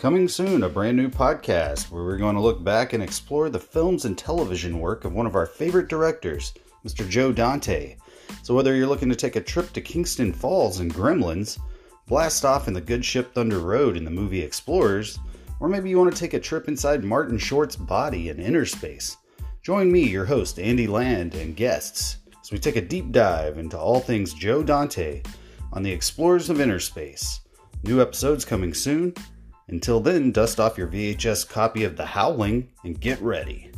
Coming soon, a brand new podcast where we're going to look back and explore the films and television work of one of our favorite directors, Mr. Joe Dante. So, whether you're looking to take a trip to Kingston Falls and Gremlins, blast off in the good ship Thunder Road in the movie Explorers, or maybe you want to take a trip inside Martin Short's body in Innerspace, join me, your host, Andy Land, and guests as we take a deep dive into all things Joe Dante on the Explorers of Innerspace. New episodes coming soon. Until then, dust off your VHS copy of The Howling and get ready.